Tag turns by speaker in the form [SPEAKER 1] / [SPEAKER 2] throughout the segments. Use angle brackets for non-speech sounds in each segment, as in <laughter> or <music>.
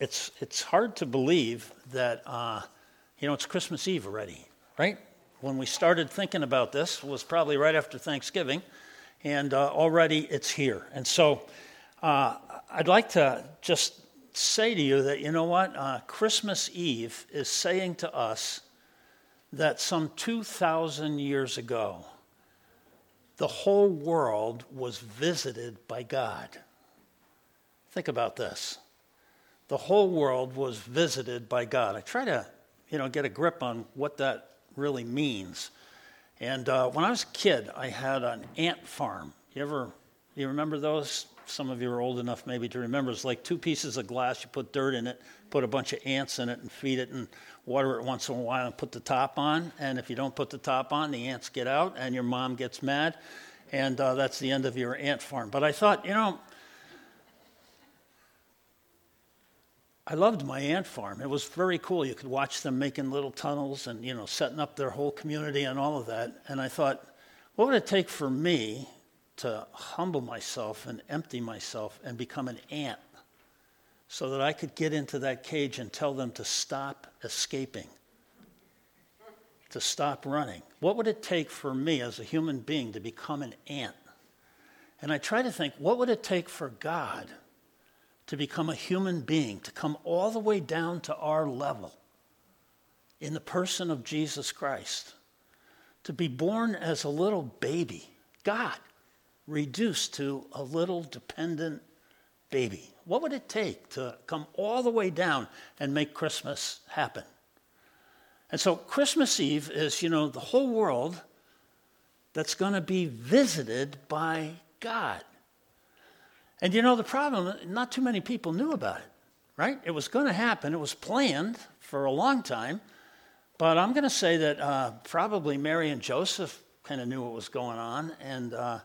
[SPEAKER 1] it's, it's hard to believe that, uh, you know, it's Christmas Eve already, right? When we started thinking about this was probably right after Thanksgiving, and uh, already it's here. And so uh, I'd like to just say to you that, you know what? Uh, Christmas Eve is saying to us that some 2,000 years ago, the whole world was visited by God. Think about this. The whole world was visited by God. I try to, you know, get a grip on what that really means. And uh, when I was a kid, I had an ant farm. You ever, you remember those? some of you are old enough maybe to remember, it's like two pieces of glass. You put dirt in it, put a bunch of ants in it, and feed it and water it once in a while and put the top on. And if you don't put the top on, the ants get out and your mom gets mad. And uh, that's the end of your ant farm. But I thought, you know, I loved my ant farm. It was very cool. You could watch them making little tunnels and, you know, setting up their whole community and all of that. And I thought, what would it take for me to humble myself and empty myself and become an ant so that I could get into that cage and tell them to stop escaping, to stop running. What would it take for me as a human being to become an ant? And I try to think, what would it take for God to become a human being, to come all the way down to our level in the person of Jesus Christ, to be born as a little baby? God reduced to a little dependent baby? What would it take to come all the way down and make Christmas happen? And so Christmas Eve is, you know, the whole world that's going to be visited by God. And you know, the problem, not too many people knew about it, right? It was going to happen, it was planned for a long time. But I'm going to say that uh, probably Mary and Joseph kind of knew what was going on. And uh,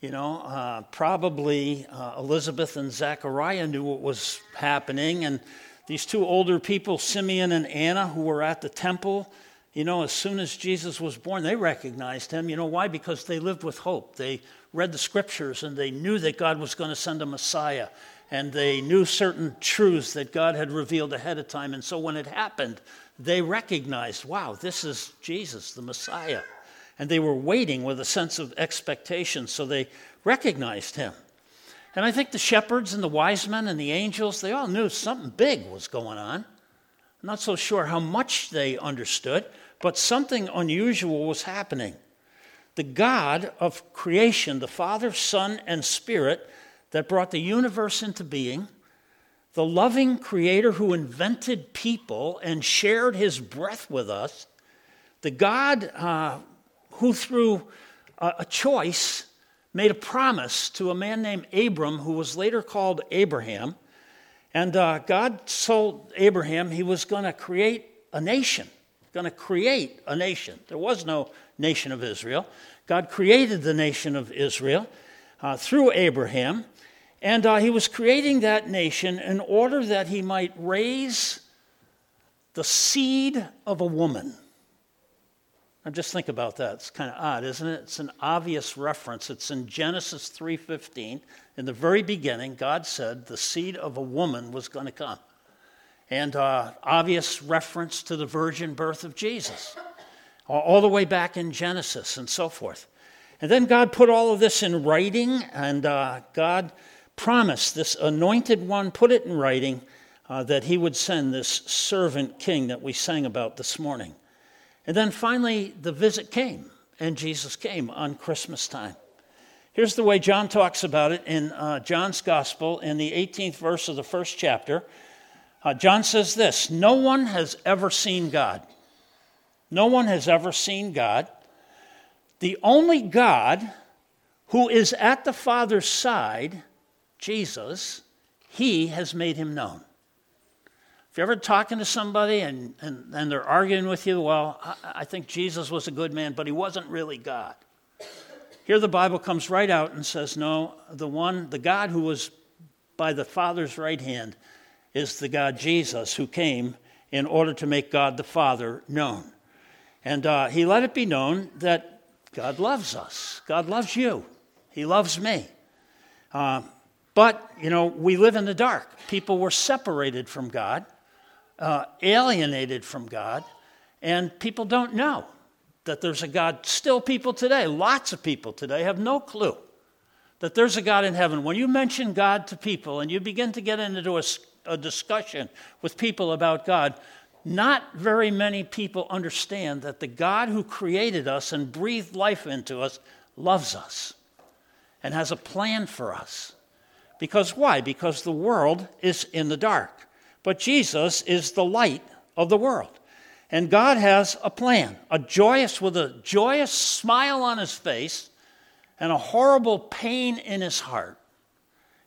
[SPEAKER 1] you know, uh, probably uh, Elizabeth and Zachariah knew what was happening. And these two older people, Simeon and Anna, who were at the temple, you know, as soon as Jesus was born, they recognized him. You know why? Because they lived with hope. They read the scriptures and they knew that God was going to send a Messiah. And they knew certain truths that God had revealed ahead of time. And so when it happened, they recognized, wow, this is Jesus, the Messiah and they were waiting with a sense of expectation, so they recognized him. And I think the shepherds and the wise men and the angels, they all knew something big was going on. Not so sure how much they understood, but something unusual was happening. The God of creation, the Father, Son, and Spirit that brought the universe into being, the loving Creator who invented people and shared his breath with us, the God uh, who, through a choice, made a promise to a man named Abram, who was later called Abraham. And uh, God told Abraham he was going to create a nation, going to create a nation. There was no nation of Israel. God created the nation of Israel uh, through Abraham. And uh, he was creating that nation in order that he might raise the seed of a woman. Now just think about that. It's kind of odd, isn't it? It's an obvious reference. It's in Genesis 3:15. In the very beginning, God said the seed of a woman was going to come. And uh, obvious reference to the virgin birth of Jesus, all the way back in Genesis and so forth. And then God put all of this in writing, and uh, God promised this anointed one, put it in writing, uh, that he would send this servant king that we sang about this morning. And then finally, the visit came, and Jesus came on Christmas time. Here's the way John talks about it in uh, John's Gospel in the 18th verse of the first chapter. Uh, John says this No one has ever seen God. No one has ever seen God. The only God who is at the Father's side, Jesus, he has made him known. If you're ever talking to somebody and, and, and they're arguing with you, well, I, I think Jesus was a good man, but he wasn't really God. Here the Bible comes right out and says, no, the one, the God who was by the Father's right hand is the God Jesus who came in order to make God the Father known. And uh, he let it be known that God loves us. God loves you. He loves me. Uh, But, you know, we live in the dark. People were separated from God, uh, alienated from God, and people don't know that there's a God. Still, people today, lots of people today, have no clue that there's a God in heaven. When you mention God to people and you begin to get into a, a discussion with people about God, not very many people understand that the God who created us and breathed life into us loves us and has a plan for us. Because why? Because the world is in the dark. But Jesus is the light of the world. And God has a plan, a joyous, with a joyous smile on his face and a horrible pain in his heart.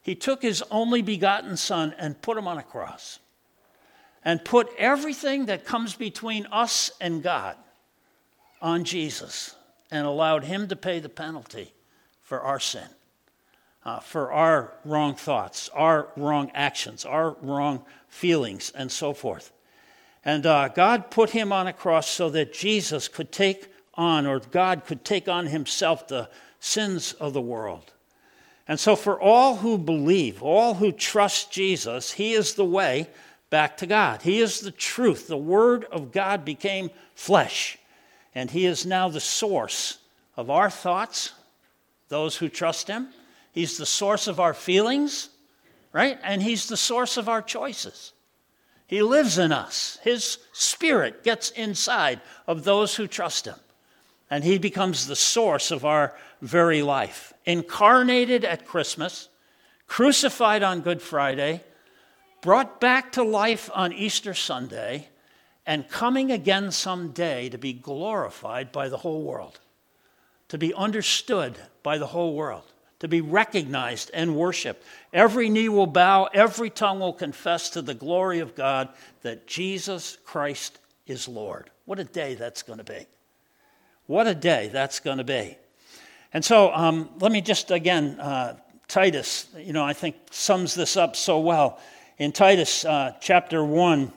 [SPEAKER 1] He took his only begotten son and put him on a cross and put everything that comes between us and God on Jesus and allowed him to pay the penalty for our sin, uh, for our wrong thoughts, our wrong actions, our wrong feelings, and so forth. And uh, God put him on a cross so that Jesus could take on, or God could take on himself, the sins of the world. And so, for all who believe, all who trust Jesus, he is the way back to God. He is the truth. The Word of God became flesh, and He is now the source of our thoughts, those who trust Him. He's the source of our feelings, right? And He's the source of our choices. He lives in us. His Spirit gets inside of those who trust Him, and He becomes the source of our very life. Incarnated at Christmas, crucified on Good Friday brought back to life on Easter Sunday, and coming again someday to be glorified by the whole world, to be understood by the whole world, to be recognized and worshiped. Every knee will bow, every tongue will confess to the glory of God that Jesus Christ is Lord. What a day that's going to be. What a day that's going to be. And so um, let me just again, uh, Titus, you know, I think sums this up so well in Titus uh, chapter 1,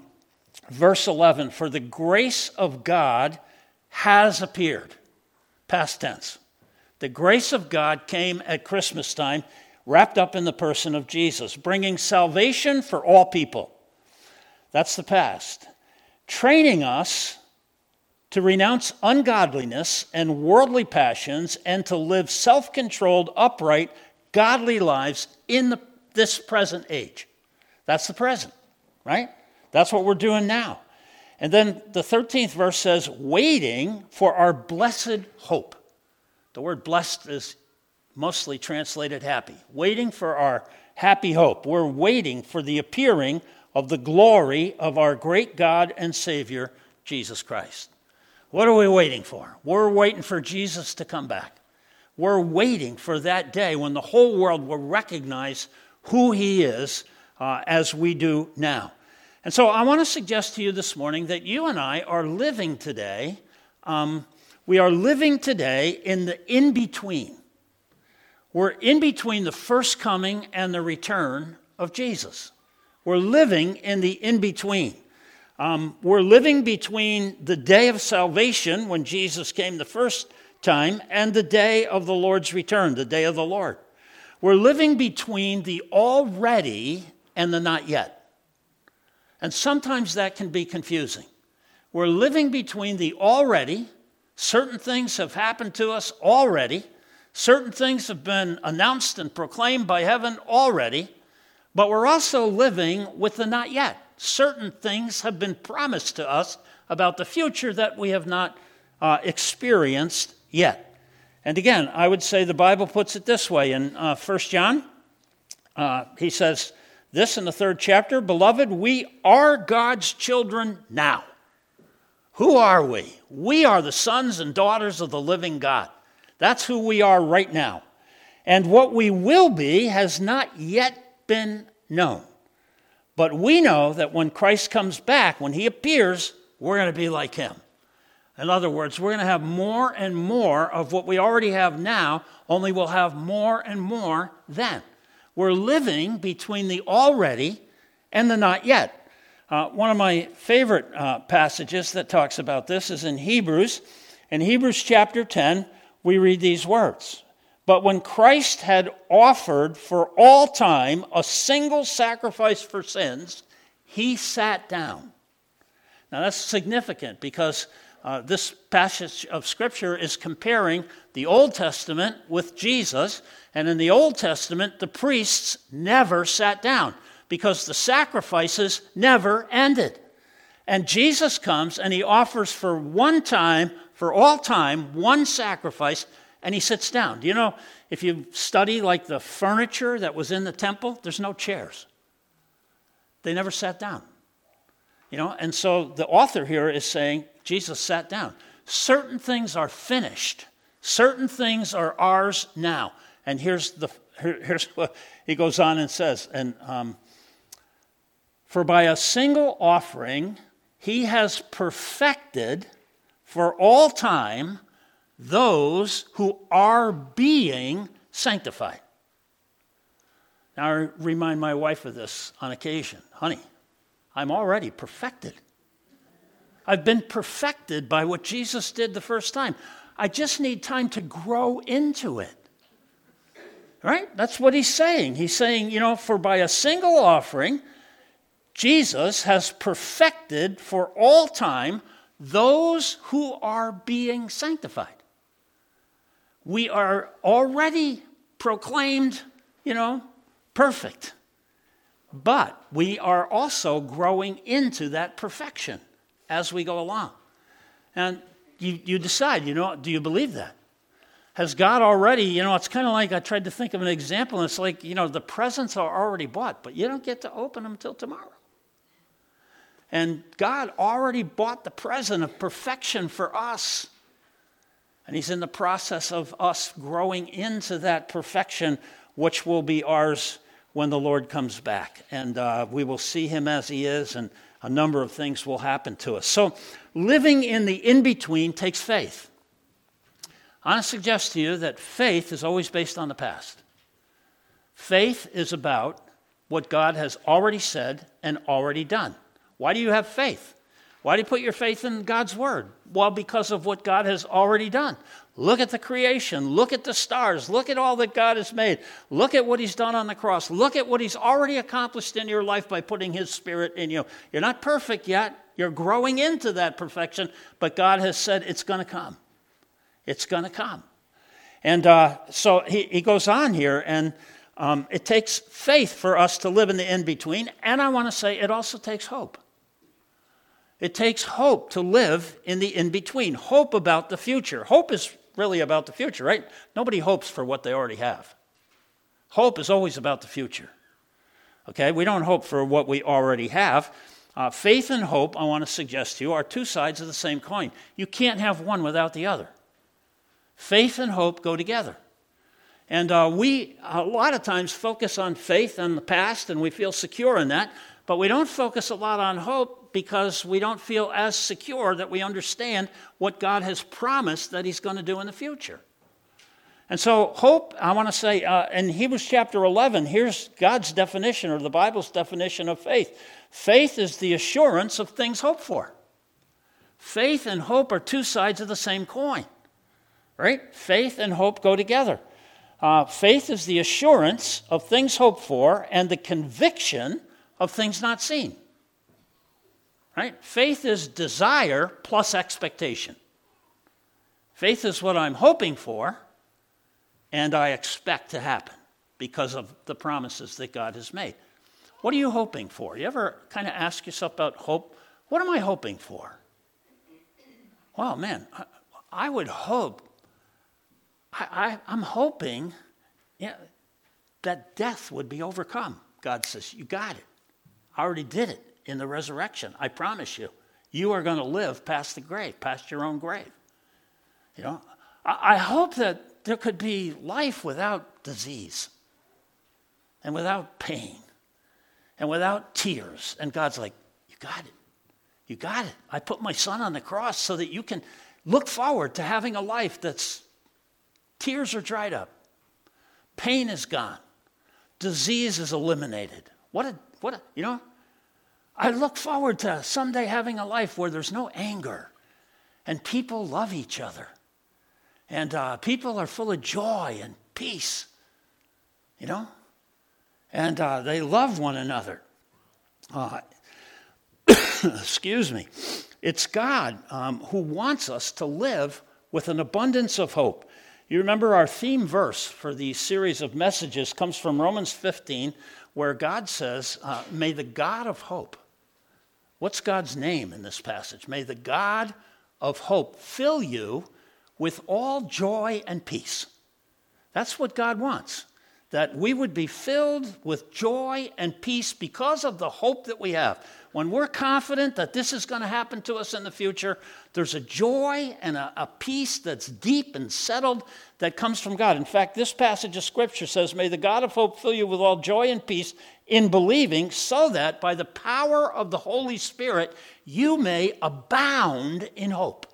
[SPEAKER 1] verse 11 For the grace of God has appeared. Past tense. The grace of God came at Christmas time, wrapped up in the person of Jesus, bringing salvation for all people. That's the past. Training us to renounce ungodliness and worldly passions and to live self controlled, upright, godly lives in the, this present age. That's the present, right? That's what we're doing now. And then the 13th verse says, waiting for our blessed hope. The word blessed is mostly translated happy. Waiting for our happy hope. We're waiting for the appearing of the glory of our great God and Savior, Jesus Christ. What are we waiting for? We're waiting for Jesus to come back. We're waiting for that day when the whole world will recognize who he is uh, as we do now. And so I want to suggest to you this morning that you and I are living today, um, we are living today in the in between. We're in between the first coming and the return of Jesus. We're living in the in between. Um, we're living between the day of salvation when Jesus came the first time and the day of the Lord's return, the day of the Lord. We're living between the already and the not yet. And sometimes that can be confusing. We're living between the already, certain things have happened to us already, certain things have been announced and proclaimed by heaven already, but we're also living with the not yet. Certain things have been promised to us about the future that we have not uh, experienced yet. And again, I would say the Bible puts it this way in uh, 1 John. Uh, he says, this in the third chapter. Beloved, we are God's children now. Who are we? We are the sons and daughters of the living God. That's who we are right now. And what we will be has not yet been known. But we know that when Christ comes back, when he appears, we're going to be like him. In other words, we're going to have more and more of what we already have now, only we'll have more and more then. We're living between the already and the not yet. Uh, one of my favorite uh, passages that talks about this is in Hebrews. In Hebrews chapter 10, we read these words But when Christ had offered for all time a single sacrifice for sins, he sat down. Now that's significant because uh, this passage of Scripture is comparing the Old Testament with Jesus. And in the Old Testament, the priests never sat down because the sacrifices never ended. And Jesus comes and he offers for one time, for all time, one sacrifice, and he sits down. Do you know, if you study like the furniture that was in the temple, there's no chairs. They never sat down. You know, and so the author here is saying Jesus sat down. Certain things are finished. Certain things are ours now. And here's the here, here's <laughs> what he goes on and says. And um, for by a single offering he has perfected for all time those who are being sanctified. Now, I remind my wife of this on occasion. Honey, I'm already perfected. I've been perfected by what Jesus did the first time. I just need time to grow into it. Right? That's what he's saying. He's saying, you know, for by a single offering, Jesus has perfected for all time those who are being sanctified. We are already proclaimed, you know, perfect. But we are also growing into that perfection as we go along. And you, you decide, you know, do you believe that? Has God already, you know, it's kind of like I tried to think of an example. It's like, you know, the presents are already bought, but you don't get to open them until tomorrow. And God already bought the present of perfection for us. And He's in the process of us growing into that perfection, which will be ours when the Lord comes back. And uh, we will see Him as He is, and a number of things will happen to us. So, living in the in between takes faith. I want to suggest to you that faith is always based on the past. Faith is about what God has already said and already done. Why do you have faith? Why do you put your faith in God's word? Well, because of what God has already done. Look at the creation. Look at the stars. Look at all that God has made. Look at what He's done on the cross. Look at what He's already accomplished in your life by putting His Spirit in you. You're not perfect yet. You're growing into that perfection, but God has said it's going to come. It's going to come. And uh, so he, he goes on here, and um, it takes faith for us to live in the in between. And I want to say it also takes hope. It takes hope to live in the in between, hope about the future. Hope is really about the future, right? Nobody hopes for what they already have. Hope is always about the future. Okay? We don't hope for what we already have. Uh, faith and hope, I want to suggest to you, are two sides of the same coin. You can't have one without the other. Faith and hope go together. And uh, we, a lot of times, focus on faith and the past, and we feel secure in that, but we don't focus a lot on hope because we don't feel as secure that we understand what God has promised that He's going to do in the future. And so, hope, I want to say, uh, in Hebrews chapter 11, here's God's definition or the Bible's definition of faith faith is the assurance of things hoped for. Faith and hope are two sides of the same coin, right? Faith and hope go together. Uh, faith is the assurance of things hoped for and the conviction of things not seen. Right? Faith is desire plus expectation. Faith is what I'm hoping for and I expect to happen because of the promises that God has made. What are you hoping for? You ever kind of ask yourself about hope? What am I hoping for? Well, man, I, I would hope, I, am hoping yeah, that death would be overcome. God says, You got it. I already did it in the resurrection. I promise you. You are going to live past the grave, past your own grave. You know, I, I hope that there could be life without disease and without pain and without tears. And God's like, You got it. You got it. I put my son on the cross so that you can look forward to having a life that's tears are dried up, pain is gone, disease is eliminated. What a, what a, you know, I look forward to someday having a life where there's no anger and people love each other and uh, people are full of joy and peace. You know? And uh, they love one another. Uh, <coughs> excuse me. It's God um, who wants us to live with an abundance of hope. You remember our theme verse for the series of messages comes from Romans 15, where God says, uh, May the God of hope, what's God's name in this passage? May the God of hope fill you with all joy and peace. That's what God wants that we would be filled with joy and peace because of the hope that we have. When we're confident that this is going to happen to us in the future, there's a joy and a, a, peace that's deep and settled that comes from God. In fact, this passage of Scripture says, May the God of hope fill you with all joy and peace in believing, so that by the power of the Holy Spirit you may abound in hope.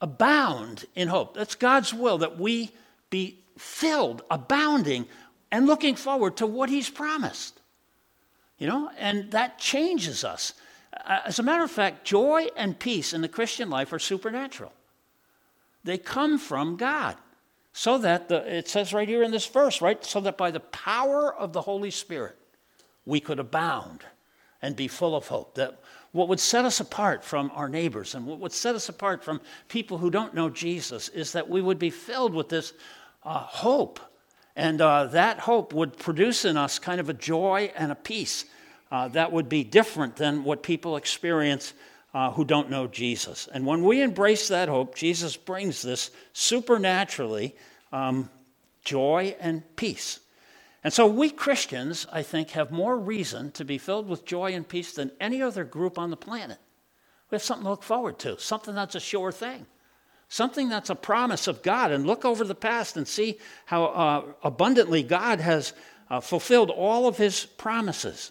[SPEAKER 1] Abound in hope. That's God's will that we be filled, abounding, and looking forward to what He's promised. You know, and that changes us. As a matter of fact, joy and peace in the Christian life are supernatural. They come from God. So that the, it says right here in this verse, right? So that by the power of the Holy Spirit, we could abound and be full of hope. That what would set us apart from our neighbors and what would set us apart from people who don't know Jesus is that we would be filled with this uh, hope. And uh, that hope would produce in us kind of a joy and a peace uh, that would be different than what people experience uh, who don't know Jesus. And when we embrace that hope, Jesus brings this supernaturally um, joy and peace. And so we Christians, I think, have more reason to be filled with joy and peace than any other group on the planet. We have something to look forward to, something that's a sure thing something that's a promise of God, and look over the past and see how uh, abundantly God has uh, fulfilled all of his promises.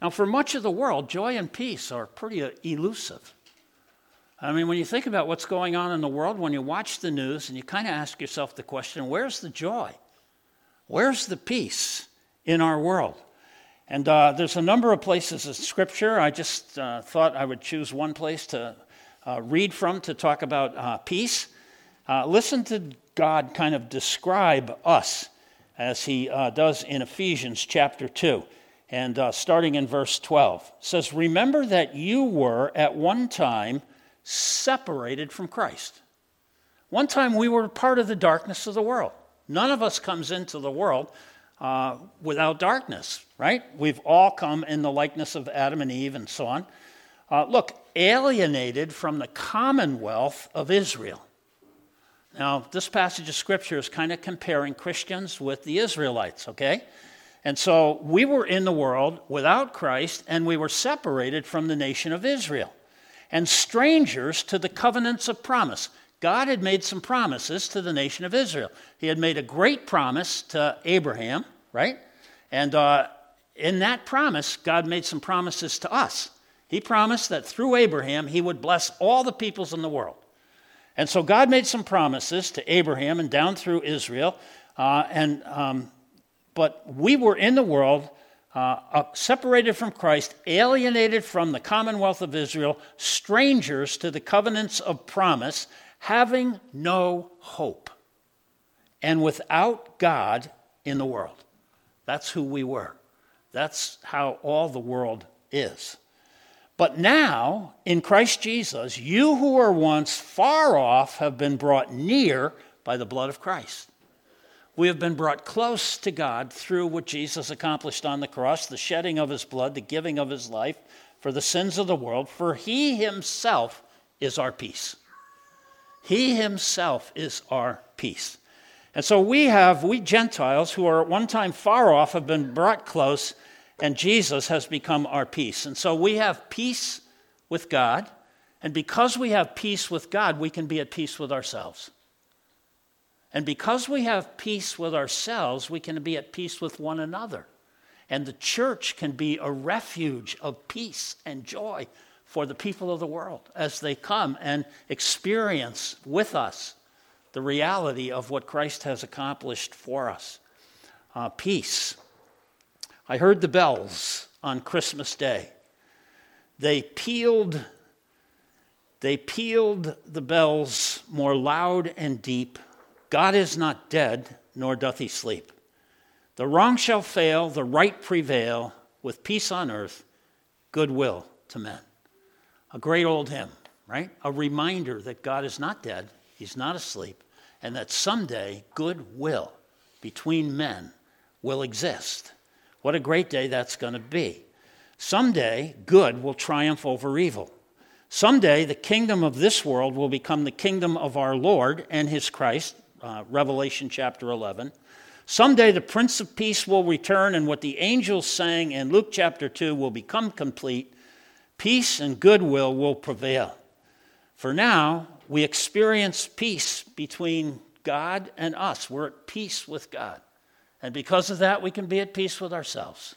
[SPEAKER 1] Now, for much of the world, joy and peace are pretty elusive. I mean, when you think about what's going on in the world, when you watch the news and you kind of ask yourself the question where's the joy? Where's the peace in our world? And uh, there's a number of places in Scripture. I just uh, thought I would choose one place to uh, read from to talk about uh, peace. Uh, listen to God kind of describe us as he uh, does in Ephesians chapter 2. And uh, starting in verse 12, says, Remember that you were at one time separated from Christ. One time we were part of the darkness of the world. None of us comes into the world uh, without darkness, right? We've all come in the likeness of Adam and Eve and so on. Uh, look, alienated from the commonwealth of Israel. Now, this passage of scripture is kind of comparing Christians with the Israelites, okay? And so we were in the world without Christ, and we were separated from the nation of Israel and strangers to the covenants of promise. God had made some promises to the nation of Israel. He had made a great promise to Abraham, right? And uh, in that promise, God made some promises to us. He promised that through Abraham, he would bless all the peoples in the world. And so God made some promises to Abraham and down through Israel. Uh, and, um, but we were in the world, uh, uh, separated from Christ, alienated from the commonwealth of Israel, strangers to the covenants of promise, having no hope, and without God in the world. That's who we were. That's how all the world is. But now, in Christ Jesus, you who were once far off have been brought near by the blood of Christ. We have been brought close to God through what Jesus accomplished on the cross, the shedding of his blood, the giving of his life for the sins of the world, for he himself is our peace. He himself is our peace. And so we have, we Gentiles who are at one time far off, have been brought close and Jesus has become our peace. And so we have peace with God, and because we have peace with God, we can be at peace with ourselves. And because we have peace with ourselves, we can be at peace with one another. And the church can be a refuge of peace and joy for the people of the world as they come and experience with us the reality of what Christ has accomplished for us. Uh, peace. I heard the bells on Christmas Day. They pealed they pealed the bells more loud and deep God is not dead, nor doth he sleep. The wrong shall fail, the right prevail, with peace on earth, goodwill to men. A great old hymn, right? A reminder that God is not dead, he's not asleep, and that someday goodwill between men will exist. What a great day that's going to be. Someday, good will triumph over evil. Someday, the kingdom of this world will become the kingdom of our Lord and his Christ, uh, Revelation chapter 11. Someday, the Prince of Peace will return, and what the angels sang in Luke chapter 2 will become complete. Peace and goodwill will prevail. For now, we experience peace between God and us. We're at peace with God. And because of that, we can be at peace with ourselves.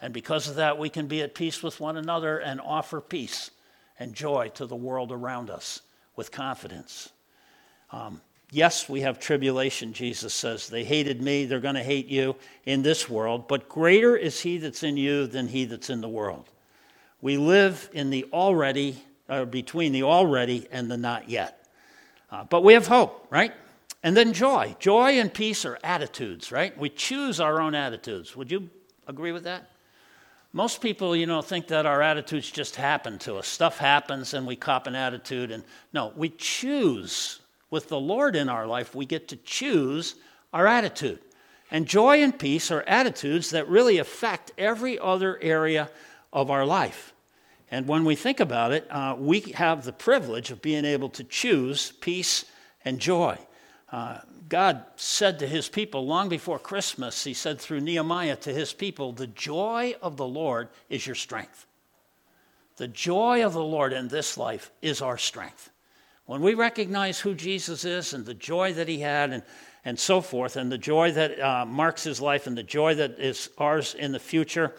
[SPEAKER 1] And because of that, we can be at peace with one another and offer peace and joy to the world around us with confidence. Um, yes, we have tribulation, Jesus says. They hated me, they're going to hate you in this world, but greater is he that's in you than he that's in the world. We live in the already, or between the already and the not yet. Uh, but we have hope, right? And then joy. Joy and peace are attitudes, right? We choose our own attitudes. Would you agree with that? Most people, you know, think that our attitudes just happen to us. Stuff happens and we cop an attitude. And no, we choose. With the Lord in our life, we get to choose our attitude. And joy and peace are attitudes that really affect every other area of our life. And when we think about it, uh, we have the privilege of being able to choose peace and joy. Uh, God said to his people long before Christmas, he said through Nehemiah to his people, The joy of the Lord is your strength. The joy of the Lord in this life is our strength. When we recognize who Jesus is and the joy that he had and, and so forth, and the joy that uh, marks his life and the joy that is ours in the future,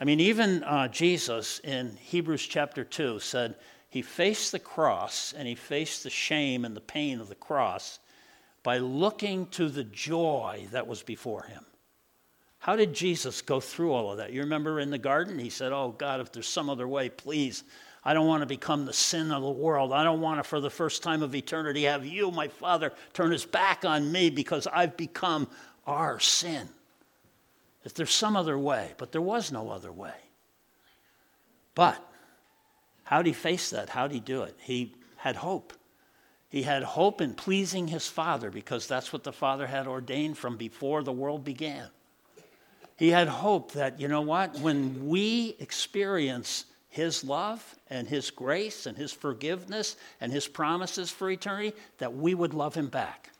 [SPEAKER 1] I mean, even uh, Jesus in Hebrews chapter 2 said he faced the cross and he faced the shame and the pain of the cross by looking to the joy that was before him. How did Jesus go through all of that? You remember in the garden, he said, Oh God, if there's some other way, please. I don't want to become the sin of the world. I don't want to, for the first time of eternity, have you, my Father, turn his back on me because I've become our sin. If there's some other way, but there was no other way. But how did he face that? How did he do it? He had hope. He had hope in pleasing his Father because that's what the Father had ordained from before the world began. He had hope that, you know what, when we experience his love and his grace and his forgiveness and his promises for eternity, that we would love him back.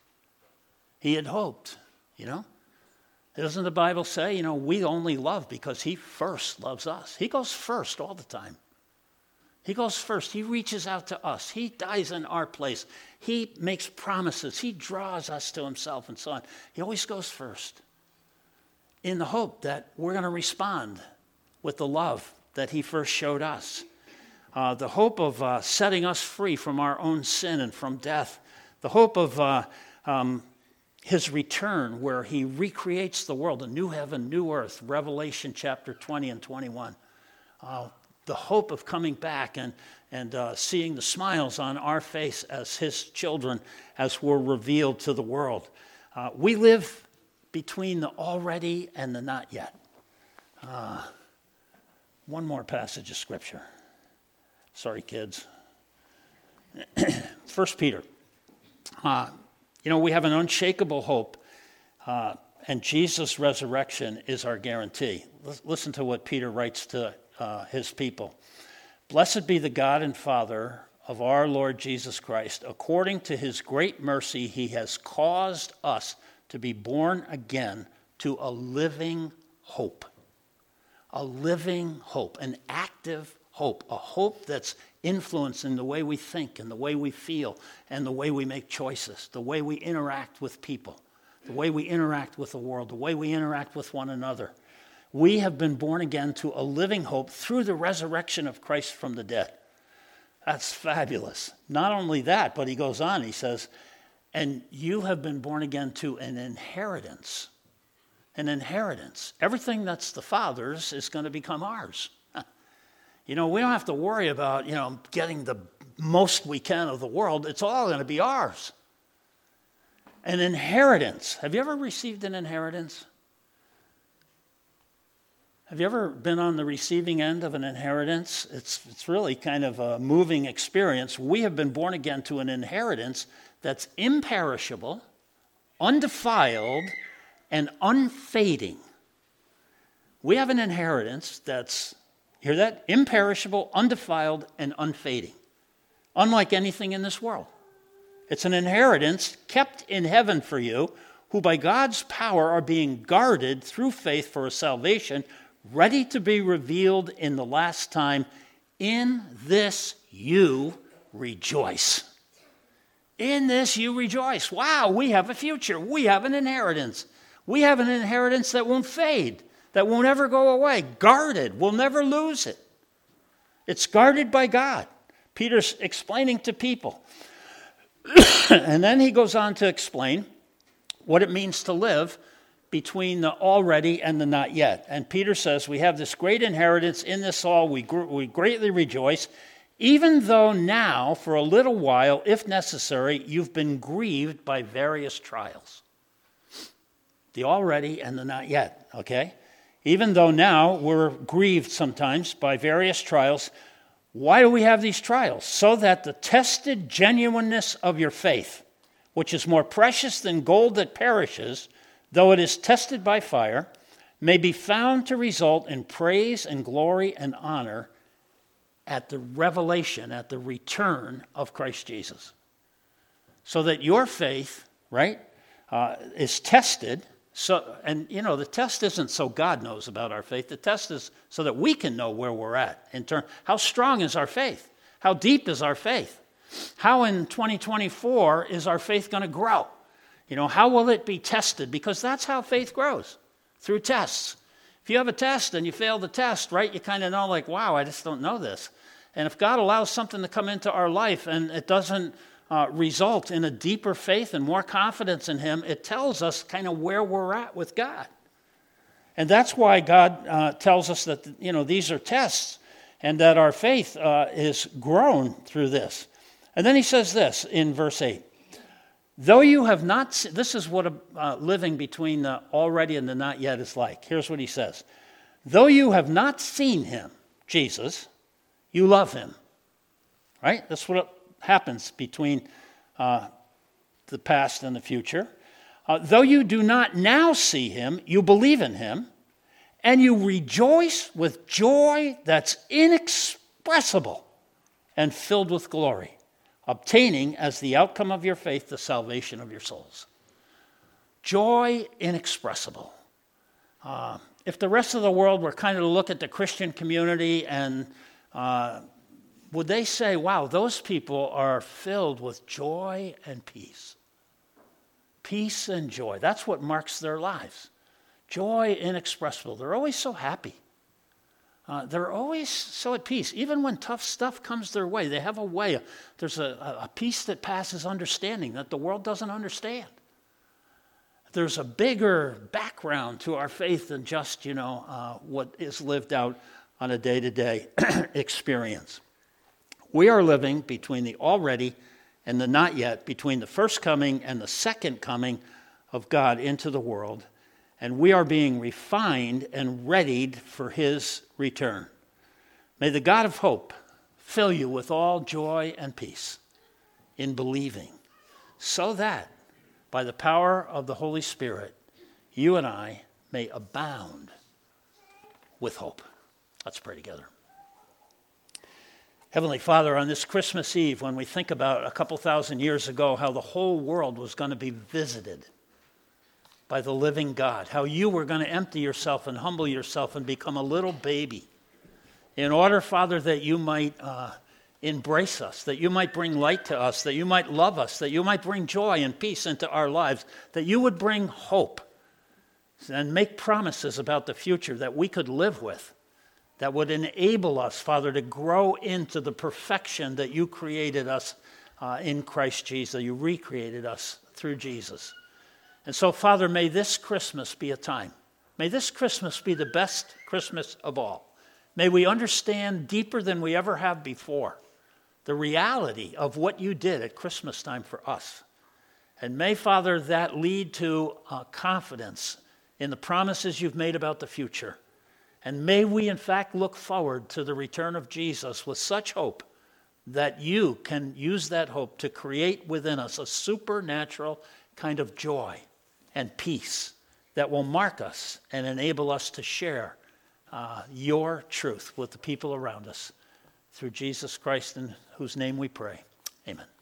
[SPEAKER 1] He had hoped, you know. Doesn't the Bible say, you know, we only love because he first loves us? He goes first all the time. He goes first. He reaches out to us. He dies in our place. He makes promises. He draws us to himself and so on. He always goes first in the hope that we're going to respond with the love that he first showed us. Uh, the hope of uh, setting us free from our own sin and from death. The hope of uh, um, his return, where he recreates the world, a new heaven, new earth, Revelation chapter 20 and 21. Uh, the hope of coming back and, and uh, seeing the smiles on our face as his children as we're revealed to the world. Uh, we live between the already and the not yet. One more passage of scripture. Sorry, kids. <clears throat> First Peter. Uh, you know, we have an unshakable hope, uh, and Jesus' resurrection is our guarantee. listen to what Peter writes to uh, his people. Blessed be the God and Father of our Lord Jesus Christ. According to his great mercy, he has caused us to be born again to a living hope. A living hope, an active hope, a hope that's influencing the way we think and the way we feel and the way we make choices, the way we interact with people, the way we interact with the world, the way we interact with one another we have been born again to a living hope through the resurrection of Christ from the dead. That's fabulous. Not only that, but he goes on, he says, and you have been born again to an inheritance. An inheritance. Everything that's the Father's is going to become ours. <laughs> You know, we don't have to worry about, you know, getting the most we can of the world. It's all going to be ours. an inheritance. Have you ever received an inheritance? Have you ever been on the receiving end of an inheritance? It's, it's really kind of a moving experience. We have been born again to an inheritance that's imperishable, undefiled, and unfading. We have an inheritance that's, hear that? Imperishable, undefiled, and unfading, unlike anything in this world. It's an inheritance kept in heaven for you, who by God's power are being guarded through faith for a salvation ready to be revealed in the last time. In this you rejoice. In this you rejoice. Wow, we have a future. We have an inheritance. We have an inheritance that won't fade, that won't ever go away, guarded. We'll never lose it. It's guarded by God. Peter's explaining to people. <coughs> and then he goes on to explain what it means to live between the already and the not yet. And Peter says, We have this great inheritance in this all, we, gr- we greatly rejoice, even though now, for a little while, if necessary, you've been grieved by various trials. The already and the not yet, okay? Even though now we're grieved sometimes by various trials, why do we have these trials? So that the tested genuineness of your faith, which is more precious than gold that perishes, though it is tested by fire, may be found to result in praise and glory and honor at the revelation, at the return of Christ Jesus. So that your faith, right, uh, is tested so, and you know, the test isn't so God knows about our faith. The test is so that we can know where we're at in terms. How strong is our faith? How deep is our faith? How in 2024 is our faith going to grow? You know, how will it be tested? Because that's how faith grows through tests. If you have a test and you fail the test, right, you kind of know, like, wow, I just don't know this. And if God allows something to come into our life and it doesn't uh, result in a deeper faith and more confidence in Him, it tells us kind of where we're at with God. And that's why God uh, tells us that, you know, these are tests and that our faith uh, is grown through this. And then he says this in verse 8 Though you have not, this is what a, uh, living between the already and the not yet is like. Here's what he says Though you have not seen him, Jesus, you love him. Right? That's what happens between uh, the past and the future. Uh, though you do not now see him, you believe in him, and you rejoice with joy that's inexpressible and filled with glory, obtaining as the outcome of your faith the salvation of your souls. Joy inexpressible. Uh, if the rest of the world were kind of to look at the Christian community and uh, would they say, wow, those people are filled with joy and peace? Peace and joy. That's what marks their lives. Joy inexpressible. They're always so happy. Uh, they're always so at peace. Even when tough stuff comes their way, they have a way. There's a, a peace that passes understanding that the world doesn't understand. There's a bigger background to our faith than just, you know, uh, what is lived out on a day to day experience. We are living between the already and the not yet, between the first coming and the second coming of God into the world, and we are being refined and readied for his return. May the God of hope fill you with all joy and peace in believing, so that by the power of the Holy Spirit, you and I may abound with hope. Let's pray together. Heavenly Father, on this Christmas Eve, when we think about a couple thousand years ago how the whole world was going to be visited by the living God, how you were going to empty yourself and humble yourself and become a little baby in order, Father, that you might uh, embrace us, that you might bring light to us, that you might love us, that you might bring joy and peace into our lives, that you would bring hope and make promises about the future that we could live with that would enable us, Father, to grow into the perfection that you created us uh, in Christ Jesus. You recreated us through Jesus. And so, Father, may this Christmas be a time. May this Christmas be the best Christmas of all. May we understand deeper than we ever have before the reality of what you did at Christmas time for us. And may, Father, that lead to uh, confidence in the promises you've made about the future. And may we, in fact, look forward to the return of Jesus with such hope that you can use that hope to create within us a supernatural kind of joy and peace that will mark us and enable us to share uh, your truth with the people around us. Through Jesus Christ, in whose name we pray. Amen.